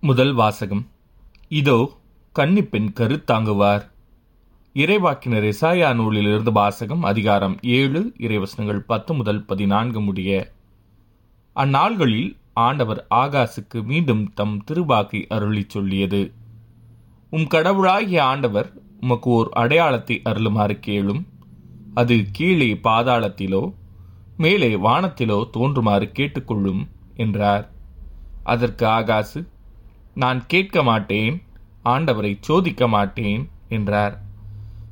முதல் வாசகம். இதோ கன்னிப்பெண் கருத்தாங்குவார். இறைவாக்கினர் இசாயா நூலிலிருந்து வாசகம் அதிகாரம் ஏழு இறைவசனங்கள் பத்து முதல் பதினான்கு முடிய. அந்நாள்களில் ஆண்டவர் ஆகாசுக்கு மீண்டும் தம் திருவாக்கை அருளிச் சொல்லியது. உம் கடவுளாகிய ஆண்டவர் உமக்கு ஓர் அடையாளத்தை அருளுமாறு கேளும். அது கீழே பாதாளத்திலோ மேலே வானத்திலோ தோன்றுமாறு கேட்டுக்கொள்ளும் என்றார். அதற்கு ஆகாசு நான் கேட்க மாட்டேன் ஆண்டவரை சோதிக்க மாட்டேன் என்றார்.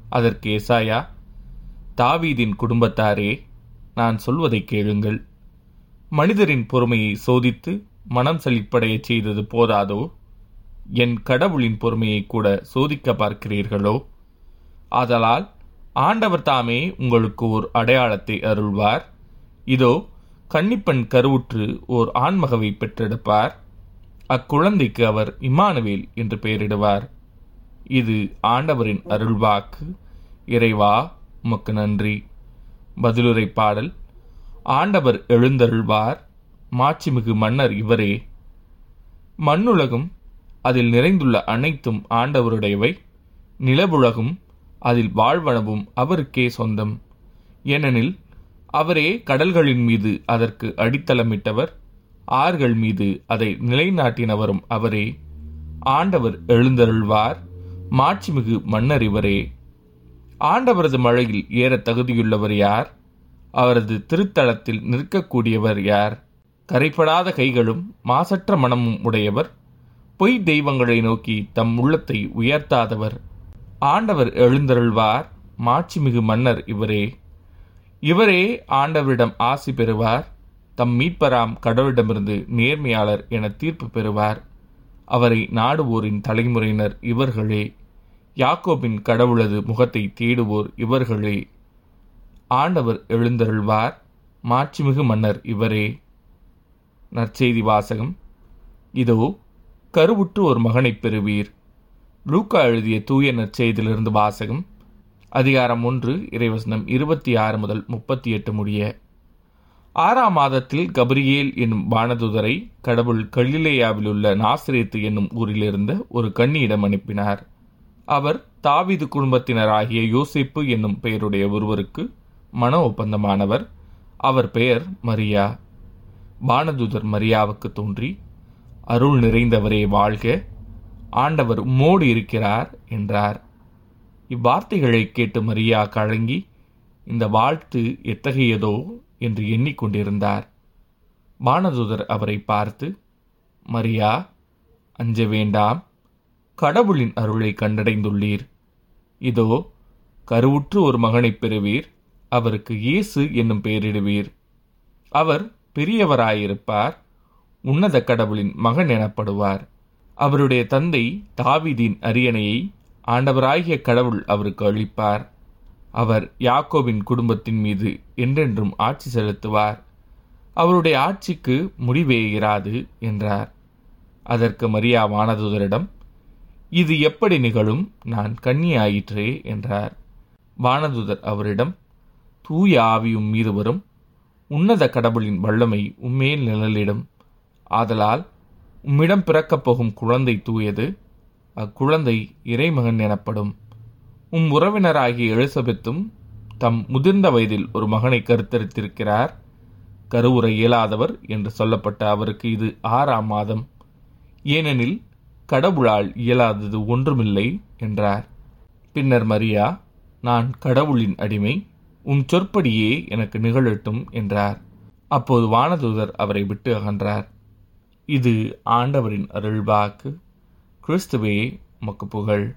அதற்கு ஏசாயா தாவீதின் குடும்பத்தாரே நான் சொல்வதை கேளுங்கள். மனிதரின் பொறுமையை சோதித்து மனம் செழிப்படைய செய்தது போதாதோ? என் கடவுளின் பொறுமையை கூட சோதிக்க பார்க்கிறீர்களோ? ஆதலால் ஆண்டவர் தாமே உங்களுக்கு ஓர் அடையாளத்தை அருள்வார். இதோ கன்னிப்பெண் கருவுற்று ஓர் ஆண்மகவை பெற்றெடுப்பார். அக்குழந்தைக்கு அவர் இமானுவேல் என்று பெயரிடுவார். இது ஆண்டவரின் அருள்வாக்கு. இறைவா உமக்கு நன்றி. பதிலுரை பாடல். ஆண்டவர் எழுந்தருள்வார். மாட்சிமிகு மன்னர் இவரே. மண்ணுலகும் அதில் நிறைந்துள்ள அனைத்தும் ஆண்டவருடையவை. நிலவுலகும் அதில் வாழ்வனவும் அவருக்கே சொந்தம். ஏனெனில் அவரே கடல்களின் மீது அதற்கு அடித்தளமிட்டவர். ஆறுகள் மீது அதை நிலைநாட்டினவரும் அவரே. ஆண்டவர் எழுந்தருள்வார். மாட்சிமிகு மன்னர் இவரே ஆண்டவரது மழையில் ஏற தகுதியுள்ளவர் யார்? அவரது திருத்தலத்தில் நிற்கக்கூடியவர் யார்? கரைப்படாத கைகளும் மாசற்ற மனமும் உடையவர். பொய் தெய்வங்களை நோக்கி தம் உள்ளத்தை உயர்த்தாதவர். ஆண்டவர் எழுந்தருள்வார். மாட்சிமிகு மன்னர் இவரே. இவரே ஆண்டவரிடம் ஆசி பெறுவார். தம் மீட்பராம் கடவுளிடமிருந்து நேர்மையாளர் என தீர்ப்பு பெறுவார். அவரை நாடுவோரின் தலைமுறையினர் இவர்களே. யாக்கோபின் கடவுளது முகத்தை தேடுவோர் இவர்களே. ஆண்டவர் எழுந்தருள்வார். மாட்சிமிகு மன்னர் இவரே. நற்செய்தி வாசகம். இதோ கருவுற்று ஒரு மகனைப் பெறுவீர். லூக்கா எழுதிய தூய நற்செய்தியிலிருந்து வாசகம். அதிகாரம் ஒன்று இறைவசனம் இருபத்தி ஆறு முதல் முப்பத்தி எட்டு முடிய. ஆறாம் மாதத்தில் கபிரியேல் என்னும் வானதுதரை கடவுள் கலிலேயாவில் உள்ள நாசிரேத்து என்னும் ஊரிலிருந்த ஒரு கன்னியிடம் அனுப்பினார். அவர் தாவீது குடும்பத்தினராகிய யோசிப்பு என்னும் பெயருடைய ஒருவருக்கு மன ஒப்பந்தமானவர். அவர் பெயர் மரியா. வானதுதர் மரியாவுக்கு தோன்றி அருள் நிறைந்தவரே வாழ்க ஆண்டவர் உம்மோடு இருக்கிறார் என்றார். இவ்வார்த்தைகளை கேட்டு மரியா கழங்கி இந்த வாழ்த்து எத்தகையதோ என்று எண்ணிக்கொண்டிருந்தார். வானதுதர் அவரை பார்த்து மரியா அஞ்ச வேண்டாம். கடவுளின் அருளை கண்டடைந்துள்ளீர். இதோ கருவுற்று ஒரு மகனைப் பெறுவீர். அவருக்கு இயேசு என்னும் பெயரிடுவீர். அவர் பெரியவராயிருப்பார். உன்னத கடவுளின் மகன் எனப்படுவார். அவருடைய தந்தை தாவிதின் அரியணையை ஆண்டவராகிய கடவுள் அவருக்கு அளிப்பார். அவர் யாக்கோவின் குடும்பத்தின் மீது என்றென்றும் ஆட்சி செலுத்துவார். அவருடைய ஆட்சிக்கு முடிவே இராது என்றார். அதற்கு மரியா வானதுதரிடம் இது எப்படி நிகழும்? நான் கன்னியாயிற்றே என்றார். வானதுதர் அவரிடம் தூய ஆவியும் மீது வரும். உன்னத கடவுளின் வல்லமை உம்மேல் நிழலிடும். ஆதலால் உம்மிடம் பிறக்கப் போகும் குழந்தை தூயது. அக்குழந்தை இறைமகன் எனப்படும். உம் உறவினராகிய எலிசபெத்தும் தம் முதிர்ந்த வயதில் ஒரு மகனை கருத்தரித்திருக்கிறார். கருவுரை இயலாதவர் என்று சொல்லப்பட்ட அவருக்கு இது ஆறாம் மாதம். ஏனெனில் கடவுளால் இயலாதது ஒன்றுமில்லை என்றார். பின்னர் மரியா நான் கடவுளின் அடிமை உம் சொற்படியே எனக்கு நிகழட்டும் என்றார். அப்போது வானதூதர் அவரை விட்டு அகன்றார். இது ஆண்டவரின் அருள்வாக்கு கிறிஸ்துவே உமக்கு புகழ்.